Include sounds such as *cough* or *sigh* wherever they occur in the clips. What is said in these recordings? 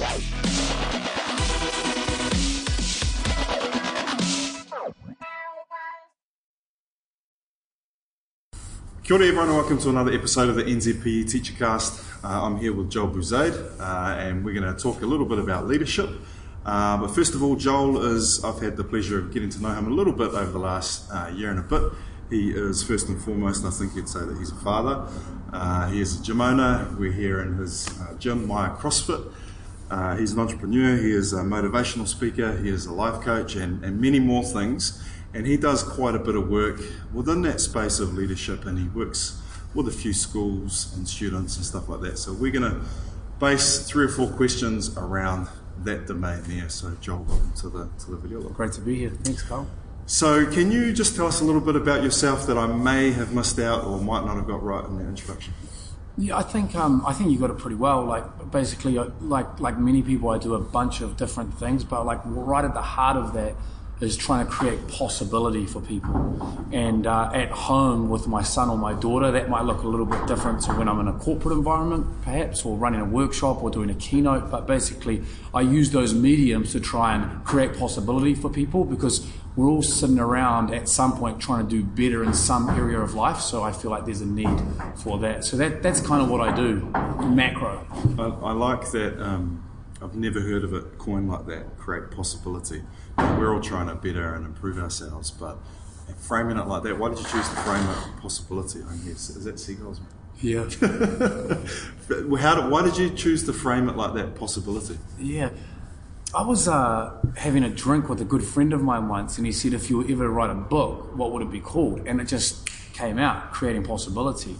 Kia ora everyone and welcome to another episode of the NZPE Teachercast. Uh, I'm here with Joel Bouzaid uh, and we're going to talk a little bit about leadership. Uh, but first of all, Joel is, I've had the pleasure of getting to know him a little bit over the last uh, year and a bit. He is first and foremost, I think you'd say that he's a father. Uh, he is a gym owner. We're here in his uh, gym, Maya CrossFit. Uh, he's an entrepreneur, he is a motivational speaker, he is a life coach, and, and many more things and he does quite a bit of work within that space of leadership and he works with a few schools and students and stuff like that. So we're going to base three or four questions around that domain there. So Joel, welcome to the to the video. Great to be here. Thanks, Carl. So can you just tell us a little bit about yourself that I may have missed out or might not have got right in that introduction? Yeah, I think um, I think you got it pretty well. Like basically, uh, like like many people, I do a bunch of different things, but like right at the heart of that is trying to create possibility for people. And uh, at home with my son or my daughter, that might look a little bit different to when I'm in a corporate environment, perhaps, or running a workshop or doing a keynote. But basically, I use those mediums to try and create possibility for people because we're all sitting around at some point trying to do better in some area of life. So I feel like there's a need for that. So that, that's kind of what I do, macro. I, I like that. Um, I've never heard of a coin like that, create possibility we're all trying to better and improve ourselves, but framing it like that, why did you choose to frame it possibility? I guess is that seagulls? Yeah. *laughs* How did, why did you choose to frame it like that possibility? Yeah. I was uh, having a drink with a good friend of mine once, and he said, If you were ever to write a book, what would it be called? And it just came out, Creating Possibility.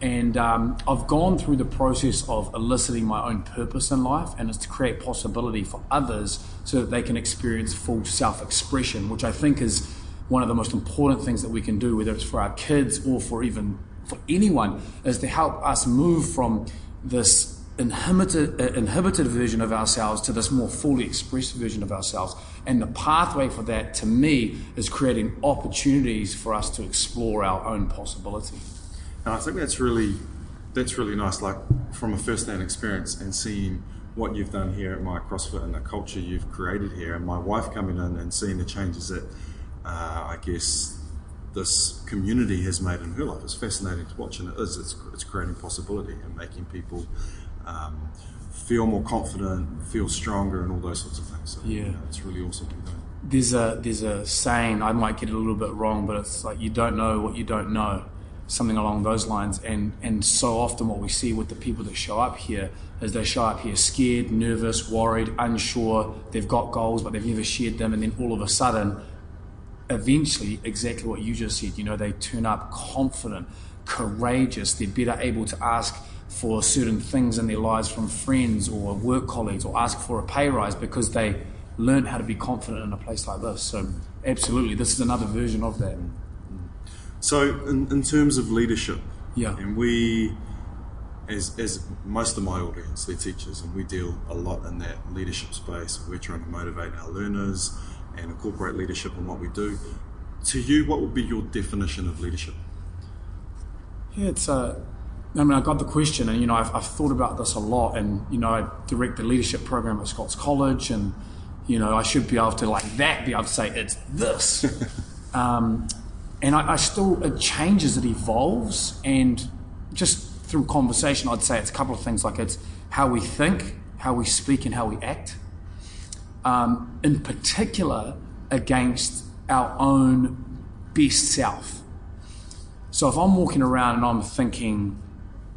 And um, I've gone through the process of eliciting my own purpose in life, and it's to create possibility for others so that they can experience full self expression, which I think is one of the most important things that we can do, whether it's for our kids or for even for anyone, is to help us move from this inhibited, uh, inhibited version of ourselves to this more fully expressed version of ourselves. And the pathway for that, to me, is creating opportunities for us to explore our own possibility. And I think that's really that's really nice, like from a first-hand experience and seeing what you've done here at my CrossFit and the culture you've created here, and my wife coming in and seeing the changes that uh, I guess this community has made in her life. It's fascinating to watch, and it is. It's, it's creating possibility and making people um, feel more confident, feel stronger, and all those sorts of things. So, yeah, you know, it's really awesome. There's a there's a saying I might get it a little bit wrong, but it's like you don't know what you don't know something along those lines. And, and so often, what we see with the people that show up here is they show up here scared, nervous, worried, unsure. They've got goals, but they've never shared them. And then all of a sudden, eventually, exactly what you just said, you know, they turn up confident, courageous. They're better able to ask for certain things in their lives from friends or work colleagues or ask for a pay rise because they learned how to be confident in a place like this. So, absolutely, this is another version of that. So, in, in terms of leadership, yeah, and we, as as most of my audience, they're teachers, and we deal a lot in that leadership space. We're trying to motivate our learners and incorporate leadership in what we do. To you, what would be your definition of leadership? Yeah, it's a. Uh, I mean, I got the question, and you know, I've, I've thought about this a lot, and you know, I direct the leadership program at Scots College, and you know, I should be able to like that be able to say it's this. *laughs* um, and I, I, still it changes, it evolves, and just through conversation, I'd say it's a couple of things like it's how we think, how we speak, and how we act. Um, in particular, against our own best self. So if I'm walking around and I'm thinking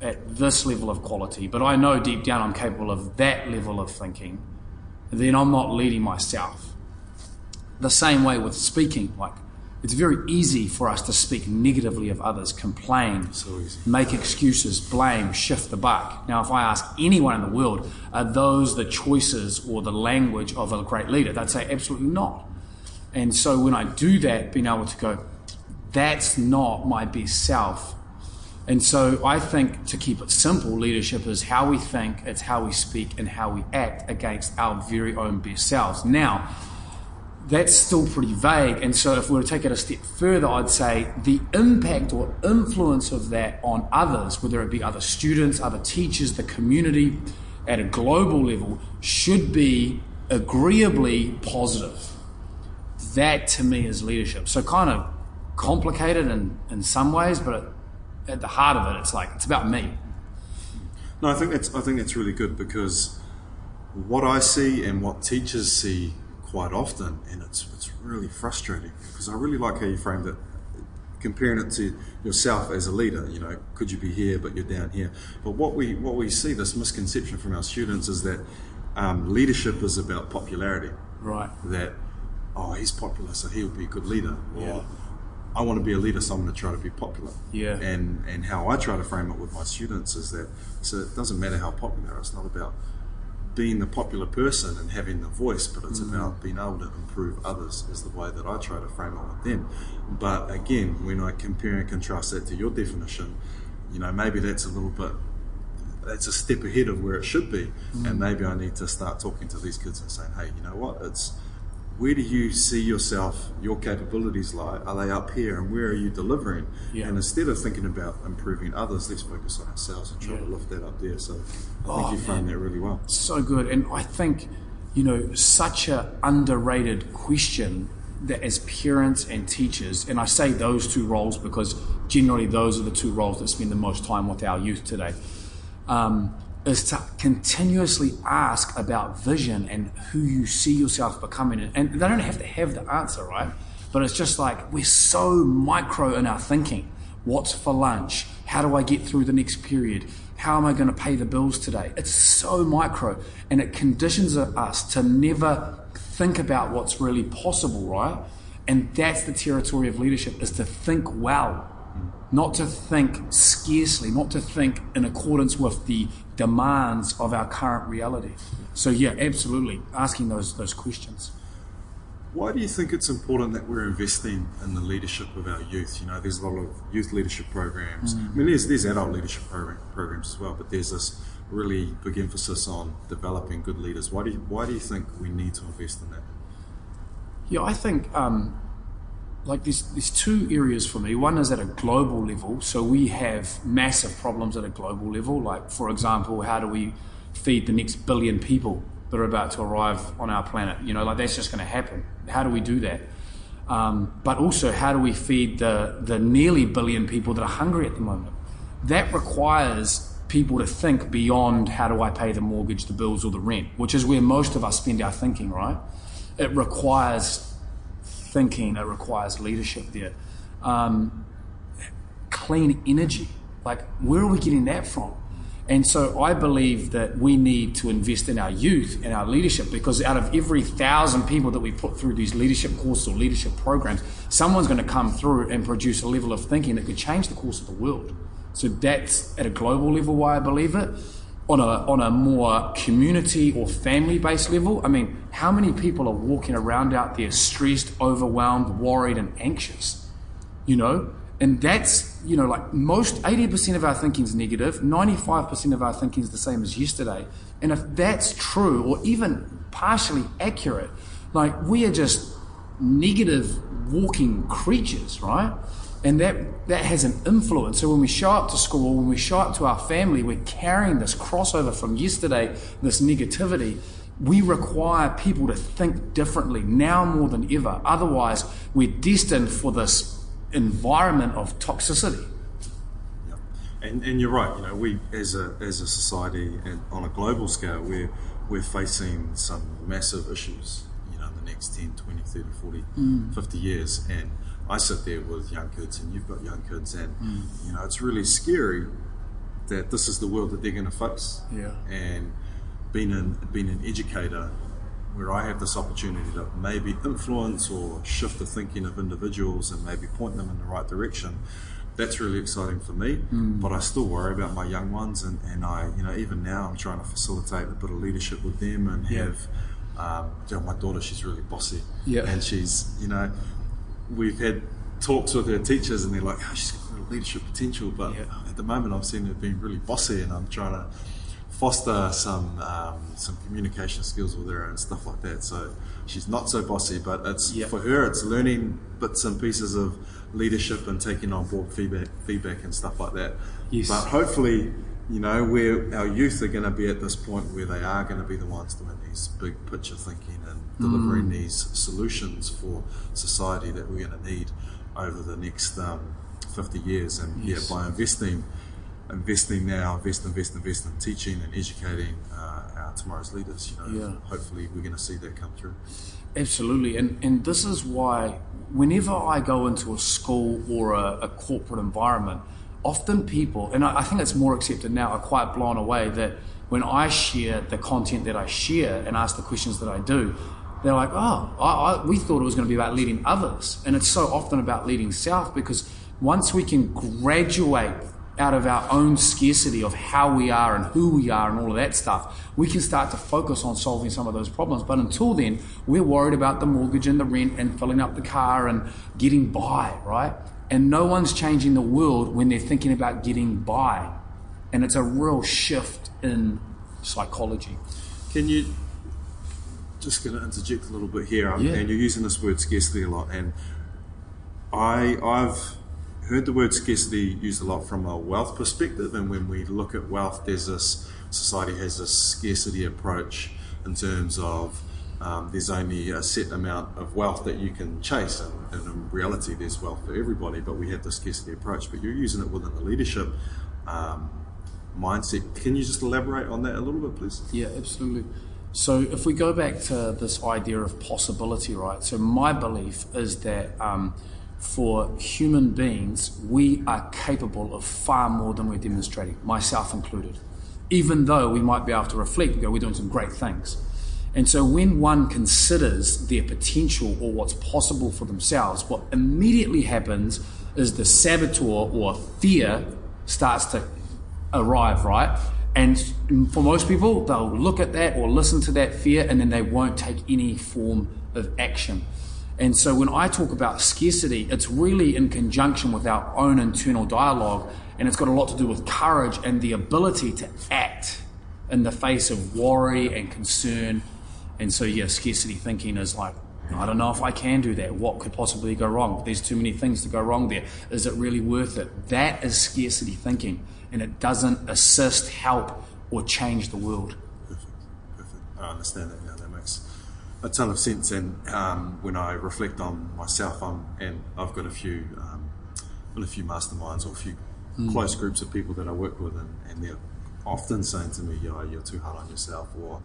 at this level of quality, but I know deep down I'm capable of that level of thinking, then I'm not leading myself. The same way with speaking, like it's very easy for us to speak negatively of others, complain, so make excuses, blame, shift the buck. Now, if I ask anyone in the world, are those the choices or the language of a great leader? They'd say absolutely not. And so when I do that, being able to go, that's not my best self. And so I think to keep it simple, leadership is how we think, it's how we speak, and how we act against our very own best selves. Now, that's still pretty vague. And so, if we were to take it a step further, I'd say the impact or influence of that on others, whether it be other students, other teachers, the community, at a global level should be agreeably positive. That to me is leadership. So kind of complicated in, in some ways, but at the heart of it, it's like it's about me. No, I think that's I think that's really good because what I see and what teachers see quite often, and it's it's really frustrating because I really like how you framed it, comparing it to yourself as a leader. You know, could you be here but you're down here? But what we what we see this misconception from our students is that um, leadership is about popularity. Right. That oh he's popular so he'll be a good leader. Or, Yeah. I want to be a leader, so I'm going to try to be popular. Yeah. And and how I try to frame it with my students is that so it doesn't matter how popular. It's not about being the popular person and having the voice, but it's Mm. about being able to improve others. Is the way that I try to frame it with them. But again, when I compare and contrast that to your definition, you know, maybe that's a little bit. That's a step ahead of where it should be, Mm. and maybe I need to start talking to these kids and saying, "Hey, you know what? It's where do you see yourself, your capabilities lie? Are they up here, and where are you delivering? Yeah. And instead of thinking about improving others, let's focus on ourselves and try Yeah. to lift that up there. So I think Oh, you framed man. that really well. So good. And I think, you know, such a underrated question that as parents and teachers, and I say those two roles because generally those are the two roles that spend the most time with our youth today, um, is to continuously ask about vision and who you see yourself becoming. And they don't have to have the answer, right? But it's just like we're so micro in our thinking. What's for lunch? How do I get through the next period? How am I going to pay the bills today? It's so micro and it conditions us to never think about what's really possible, right? And that's the territory of leadership is to think well, not to think scarcely, not to think in accordance with the demands of our current reality. So yeah, absolutely, asking those those questions. Why do you think it's important that we're investing in the leadership of our youth? You know, there's a lot of youth leadership programs. I mean, there's, there's adult leadership program, programs as well, but there's this really big emphasis on developing good leaders. Why do you, why do you think we need to invest in that? Yeah, I think um, like there's there's two areas for me. One is at a global level, so we have massive problems at a global level. Like for example, how do we feed the next billion people that are about to arrive on our planet? You know, like that's just going to happen. How do we do that? Um, but also, how do we feed the the nearly billion people that are hungry at the moment? That requires people to think beyond how do I pay the mortgage, the bills, or the rent, which is where most of us spend our thinking, right? It requires thinking, it requires leadership there. Um, clean energy, like where are we getting that from? And so I believe that we need to invest in our youth and our leadership because out of every thousand people that we put through these leadership courses or leadership programs, someone's going to come through and produce a level of thinking that could change the course of the world. So that's at a global level why I believe it. On a, on a more community or family based level, I mean, how many people are walking around out there stressed, overwhelmed, worried, and anxious? You know? And that's, you know, like most 80% of our thinking is negative, 95% of our thinking is the same as yesterday. And if that's true, or even partially accurate, like we are just negative walking creatures, right? And that, that has an influence. So when we show up to school, when we show up to our family, we're carrying this crossover from yesterday, this negativity. We require people to think differently now more than ever. Otherwise, we're destined for this environment of toxicity. Yeah. And, and you're right. You know, we as a as a society and on a global scale, we're we're facing some massive issues. You know, in the next 10, 20, 30, 40, mm. 50 years. And I sit there with young kids, and you've got young kids, and you know, it's really scary that this is the world that they're going to face. Yeah. And being an being an educator, where I have this opportunity to maybe influence or shift the thinking of individuals and maybe point them in the right direction, that's really exciting for me. But I still worry about my young ones, and, and I, you know, even now I'm trying to facilitate a bit of leadership with them and Yeah. have. Um, you know, my daughter, she's really bossy, Yeah. and she's, you know, we've had talks with her teachers, and they're like, oh, she's got leadership potential, but Yeah. at the moment I've seen her being really bossy, and I'm trying to foster some um, some communication skills with her and stuff like that. So she's not so bossy, but it's Yeah. for her. It's learning bits and pieces of leadership and taking on board feedback, feedback and stuff like that. Yes. But hopefully, you know, where our youth are going to be at this point where they are going to be the ones doing these big picture thinking and delivering Mm. these solutions for society that we're going to need over the next um, 50 years. And Yes. yeah, by investing, investing now, invest, invest, invest in teaching and educating uh, our tomorrow's leaders, you know, Yeah. hopefully we're going to see that come through. Absolutely, and and this is why whenever I go into a school or a, a corporate environment, often people, and I, I think it's more accepted now, are quite blown away that when I share the content that I share and ask the questions that I do, they're like, "Oh, I, I, we thought it was going to be about leading others," and it's so often about leading self because once we can graduate out of our own scarcity of how we are and who we are and all of that stuff, we can start to focus on solving some of those problems. But until then, we're worried about the mortgage and the rent and filling up the car and getting by, right? And no one's changing the world when they're thinking about getting by. And it's a real shift in psychology. Can you just going to interject a little bit here? um, Yeah. And you're using this word scarcity a lot, and I I've heard the word scarcity used a lot from a wealth perspective. And when we look at wealth, there's this society has this scarcity approach in terms of um, there's only a set amount of wealth that you can chase, and, and in reality, there's wealth for everybody. But we have the scarcity approach. But you're using it within the leadership. Um, mindset. Can you just elaborate on that a little bit, please? Yeah, absolutely. So if we go back to this idea of possibility, right? So my belief is that um, for human beings, we are capable of far more than we're demonstrating, myself included. Even though we might be able to reflect and go, we're doing some great things. And so when one considers their potential or what's possible for themselves, what immediately happens is the saboteur or fear starts to arrive, right? And for most people, they'll look at that or listen to that fear and then they won't take any form of action. And so when I talk about scarcity, it's really in conjunction with our own internal dialogue and it's got a lot to do with courage and the ability to act in the face of worry and concern. And so, yeah, scarcity thinking is like, I don't know if I can do that. What could possibly go wrong? There's too many things to go wrong there. Is it really worth it? That is scarcity thinking, and it doesn't assist, help, or change the world. Perfect, perfect. I understand that now. That makes a ton of sense. And um, when I reflect on myself, I'm, and I've got a few, um, got a few masterminds or a few close groups of people that I work with, and, and they're often saying to me, "Yo, you're too hard on yourself," or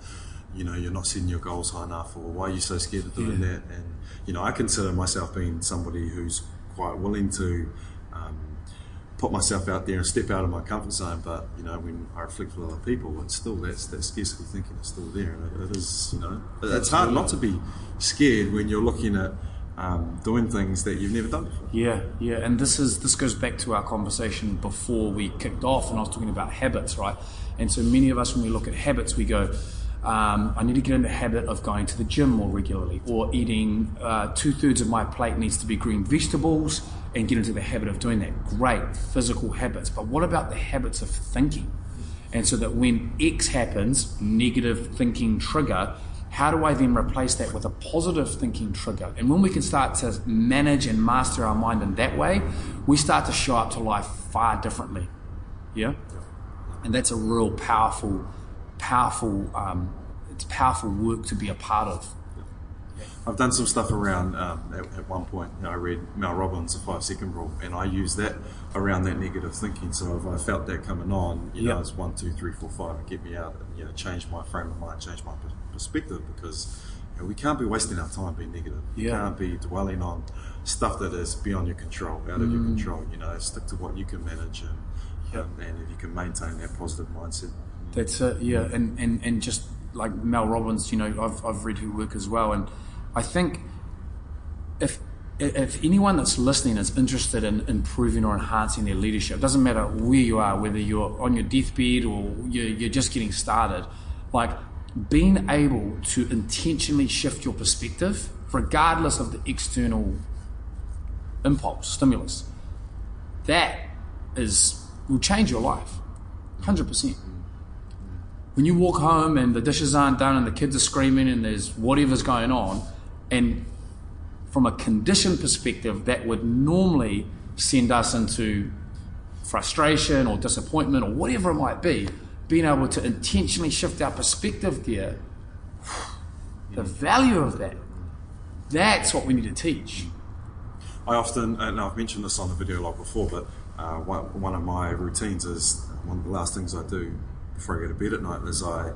you know, you're not setting your goals high enough, or why are you so scared of doing Yeah. that? And you know, I consider myself being somebody who's quite willing to. Put myself out there and step out of my comfort zone. But you know, when I reflect with other people, it's still that's that scarcity thinking is still there, and it, it is you know, it's hard not to be scared when you're looking at um, doing things that you've never done before. Yeah, yeah, and this is this goes back to our conversation before we kicked off, and I was talking about habits, right? And so many of us, when we look at habits, we go, um, "I need to get in the habit of going to the gym more regularly, or eating uh, two thirds of my plate needs to be green vegetables, and get into the habit of doing that." Great physical habits, but what about the habits of thinking? And so that when X happens, negative thinking trigger, how do I then replace that with a positive thinking trigger? And when we can start to manage and master our mind in that way, we start to show up to life far differently. Yeah? And that's a real powerful, powerful, um, it's powerful work to be a part of. I've done some stuff around. Um, at, at one point, you know, I read Mel Robbins' The Five Second Rule, and I use that around that negative thinking. So if I felt that coming on, you know, it's one, two, three, four, five, and get me out, and you know, change my frame of mind, change my perspective, because you know, we can't be wasting our time being negative. You Yeah. can't be dwelling on stuff that is beyond your control, out of your Mm. control. You know, stick to what you can manage, and Yep. um, and if you can maintain that positive mindset. That's it, yeah. And, and, and just like Mel Robbins, you know, I've, I've read her work as well. And I think if if anyone that's listening is interested in improving or enhancing their leadership, it doesn't matter where you are, whether you're on your deathbed or you're, you're just getting started, like being able to intentionally shift your perspective, regardless of the external impulse, stimulus, that is will change your life, hundred percent. When you walk home and the dishes aren't done and the kids are screaming and there's whatever's going on, and from a condition perspective, that would normally send us into frustration or disappointment or whatever it might be, being able to intentionally shift our perspective there, *sighs* the value of that, that's what we need to teach. I often, and I've mentioned this on the video log before, but uh, one, one of my routines is one of the last things I do before I go to bed at night is I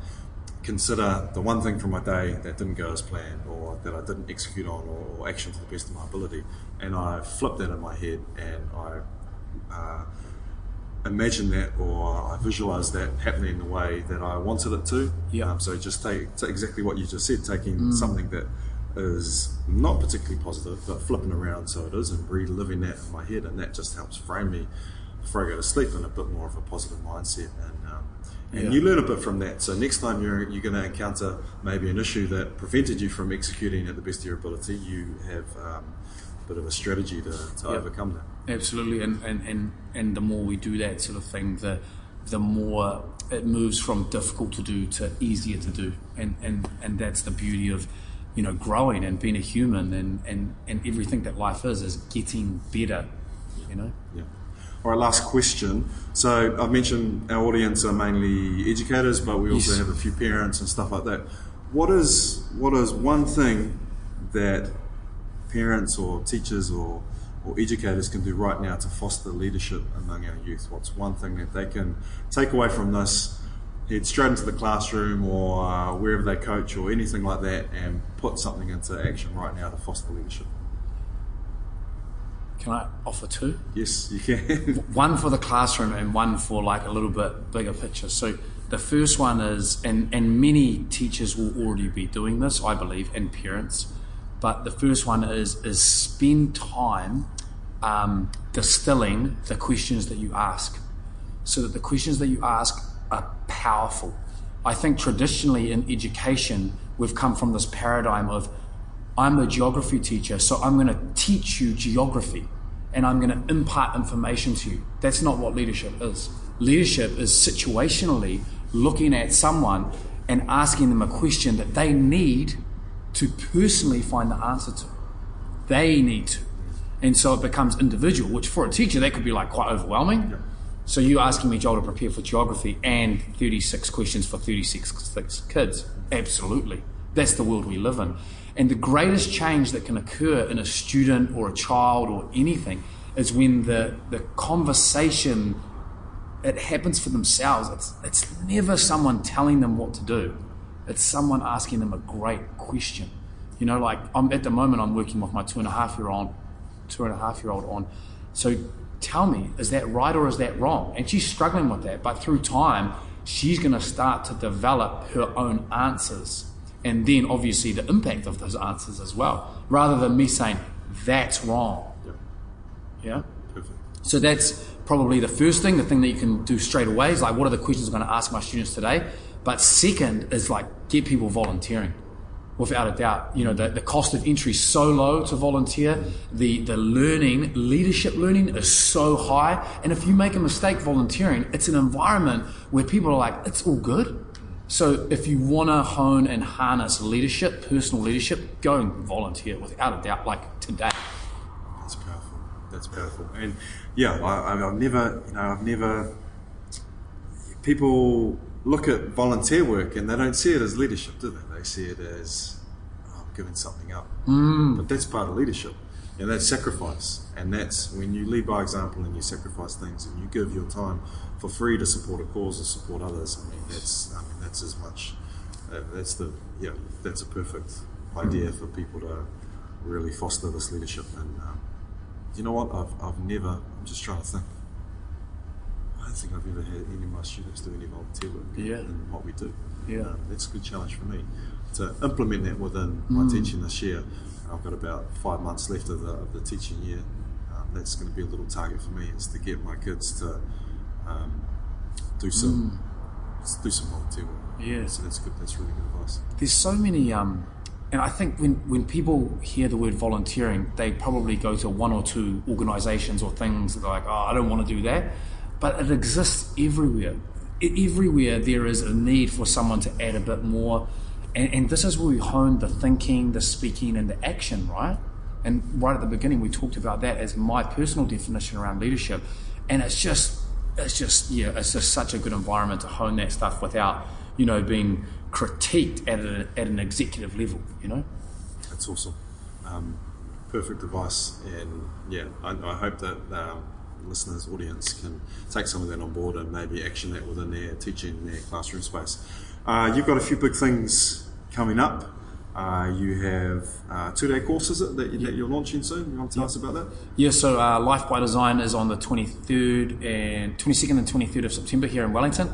consider the one thing from my day that didn't go as planned or that I didn't execute on or, or action to the best of my ability. And I flip that in my head and I uh, imagine that or I visualize that happening the way that I wanted it to. Yeah. Um, so just take, take exactly what you just said, taking something that is not particularly positive, but flipping around so it is and reliving that in my head, and that just helps frame me before I go to sleep in a bit more of a positive mindset. And and Yeah. you learn a bit from that. So next time you're you're going to encounter maybe an issue that prevented you from executing at the best of your ability, you have um, a bit of a strategy to, to Yeah. overcome that. Absolutely, and, and, and, and the more we do that sort of thing, the the more it moves from difficult to do to easier to do, and and, and that's the beauty of you know growing and being a human, and, and, and everything that life is is getting better, you know. Yeah. All right, last question. So I've mentioned our audience are mainly educators, but we also Yes. have a few parents and stuff like that. What is what is one thing that parents or teachers or or educators can do right now to foster leadership among our youth? What's one thing that they can take away from this, head straight into the classroom or uh, wherever they coach or anything like that, and put something into action right now to foster leadership? Can I offer two? Yes, you can. *laughs* one for the classroom and one for like a little bit bigger picture. So the first one is, and, and many teachers will already be doing this, I believe, and parents. But the first one is is spend time um, distilling the questions that you ask, so that the questions that you ask are powerful. I think traditionally in education we've come from this paradigm of I'm a geography teacher, so I'm going to teach you geography and I'm going to impart information to you. That's not what leadership is. Leadership is situationally looking at someone and asking them a question that they need to personally find the answer to. They need to. And so it becomes individual, which for a teacher, that could be like quite overwhelming. So you asking me, Joel, to prepare for geography and 36 questions for 36 kids? Absolutely. That's the world we live in. And the greatest change that can occur in a student or a child or anything is when the, the conversation it happens for themselves. It's it's never someone telling them what to do. It's someone asking them a great question. You know, like I'm at the moment I'm working with my two and a half year old two and a half year old on. So tell me, is that right or is that wrong? And she's struggling with that, but through time, she's going to start to develop her own answers. And then obviously the impact of those answers as well, rather than me saying, that's wrong. Yeah, Yeah? perfect. So that's probably the first thing, the thing that you can do straight away is like, what are the questions I'm going to ask my students today? But second is like, get people volunteering. Without a doubt, you know, the, the cost of entry is so low to volunteer. The, the learning, leadership learning is so high. And if you make a mistake volunteering, it's an environment where people are like, it's all good. So if you want to hone and harness leadership, personal leadership, go and volunteer without a doubt, like today. That's powerful. That's powerful. And yeah, I, I've never, you know, I've never. People look at volunteer work and they don't see it as leadership, do they? They see it as oh, I'm giving something up. Mm. But that's part of leadership, and that's sacrifice. And that's when you lead by example and you sacrifice things and you give your time for free to support a cause or support others. I mean, that's I mean, that's as much. Uh, that's the yeah. That's a perfect idea for people to really foster this leadership. And um, you know what? I've, I've never. I'm just trying to think. I don't think I've ever had any of my students do any volunteer work Yeah. in what we do. Yeah. Um, that's a good challenge for me to implement that within my Mm. teaching this year. I've got about five months left of the, of the teaching year. Um, that's going to be a little target for me is to get my kids to um, do some do some volunteer work. Mm. Yeah. so that's good. That's really good advice. there's so many um and I think when, when people hear the word volunteering, they probably go to one or two organizations or things that are like, oh, I don't want to do that. But it exists everywhere. Everywhere there is a need for someone to add a bit more. And, and this is where we hone the thinking, the speaking, and the action, right? And right at the beginning, we talked about that as my personal definition around leadership. and it's just it's just yeah, it's just such a good environment to hone that stuff without you know being critiqued at, a, at an executive level. You know, That's awesome. Um, perfect advice, and yeah, I, I hope that um, listeners, audience can take some of that on board and maybe action that within their teaching, their classroom space. Uh, you've got a few big things coming up. Uh, you have uh, two-day courses that, that you're launching soon. You want to tell us about that? Yeah, so uh, Life by Design is on the 23rd and 22nd and 23rd of September here in Wellington,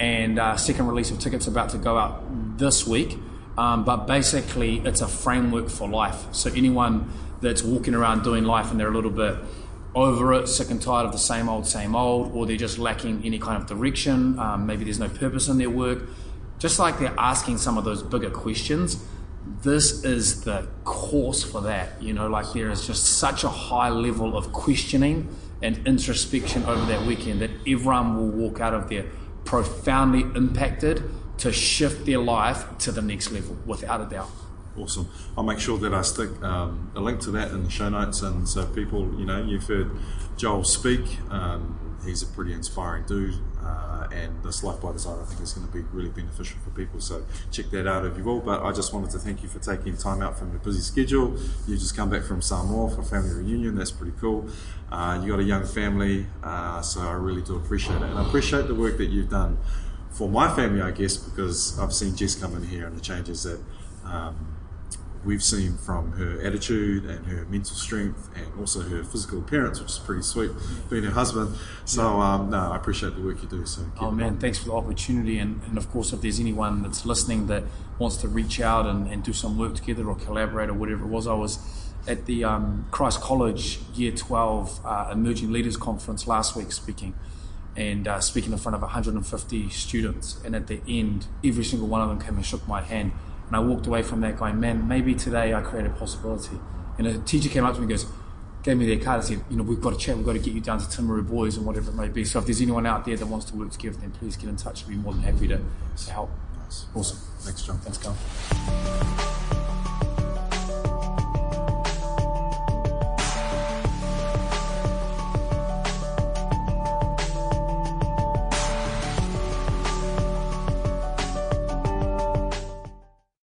and uh, second release of tickets about to go out this week. Um, but basically, it's a framework for life. So anyone that's walking around doing life and they're a little bit over it, sick and tired of the same old, same old, or they're just lacking any kind of direction, um, maybe there's no purpose in their work, just like they're asking some of those bigger questions this is the course for that. You know, like there is just such a high level of questioning and introspection over that weekend that everyone will walk out of there profoundly impacted to shift their life to the next level, without a doubt. Awesome. I'll make sure that I stick um, a link to that in the show notes, and so people, you know, you've heard Joel speak. Um, he's a pretty inspiring dude, uh, and this Life by Design, I think, is going to be really beneficial for people. So check that out if you will. But I just wanted to thank you for taking time out from your busy schedule. You just come back from Samoa for family reunion. That's pretty cool. Uh, you got a young family, uh, so I really do appreciate it, and I appreciate the work that you've done for my family, I guess, because I've seen Jess come in here and the changes that. Um, we've seen from her attitude and her mental strength and also her physical appearance, which is pretty sweet, being her husband. So, um, no, I appreciate the work you do. So, Oh man, thanks for the opportunity. And, and of course, if there's anyone that's listening that wants to reach out and, and do some work together or collaborate or whatever it was, I was at the um, Christ College Year 12 uh, Emerging Leaders Conference last week speaking. And uh, speaking in front of 150 students, and at the end, every single one of them came and shook my hand, and I walked away from that going, "Man, maybe today I create a possibility." And a teacher came up to me and goes, gave me their card and said, you know, we've got to chat, we've got to get you down to Timaru Boys and whatever it may be. So if there's anyone out there that wants to work together, then please get in touch. I'd be more than happy to, to help. Awesome. Thanks, Joel. Thanks, Carl.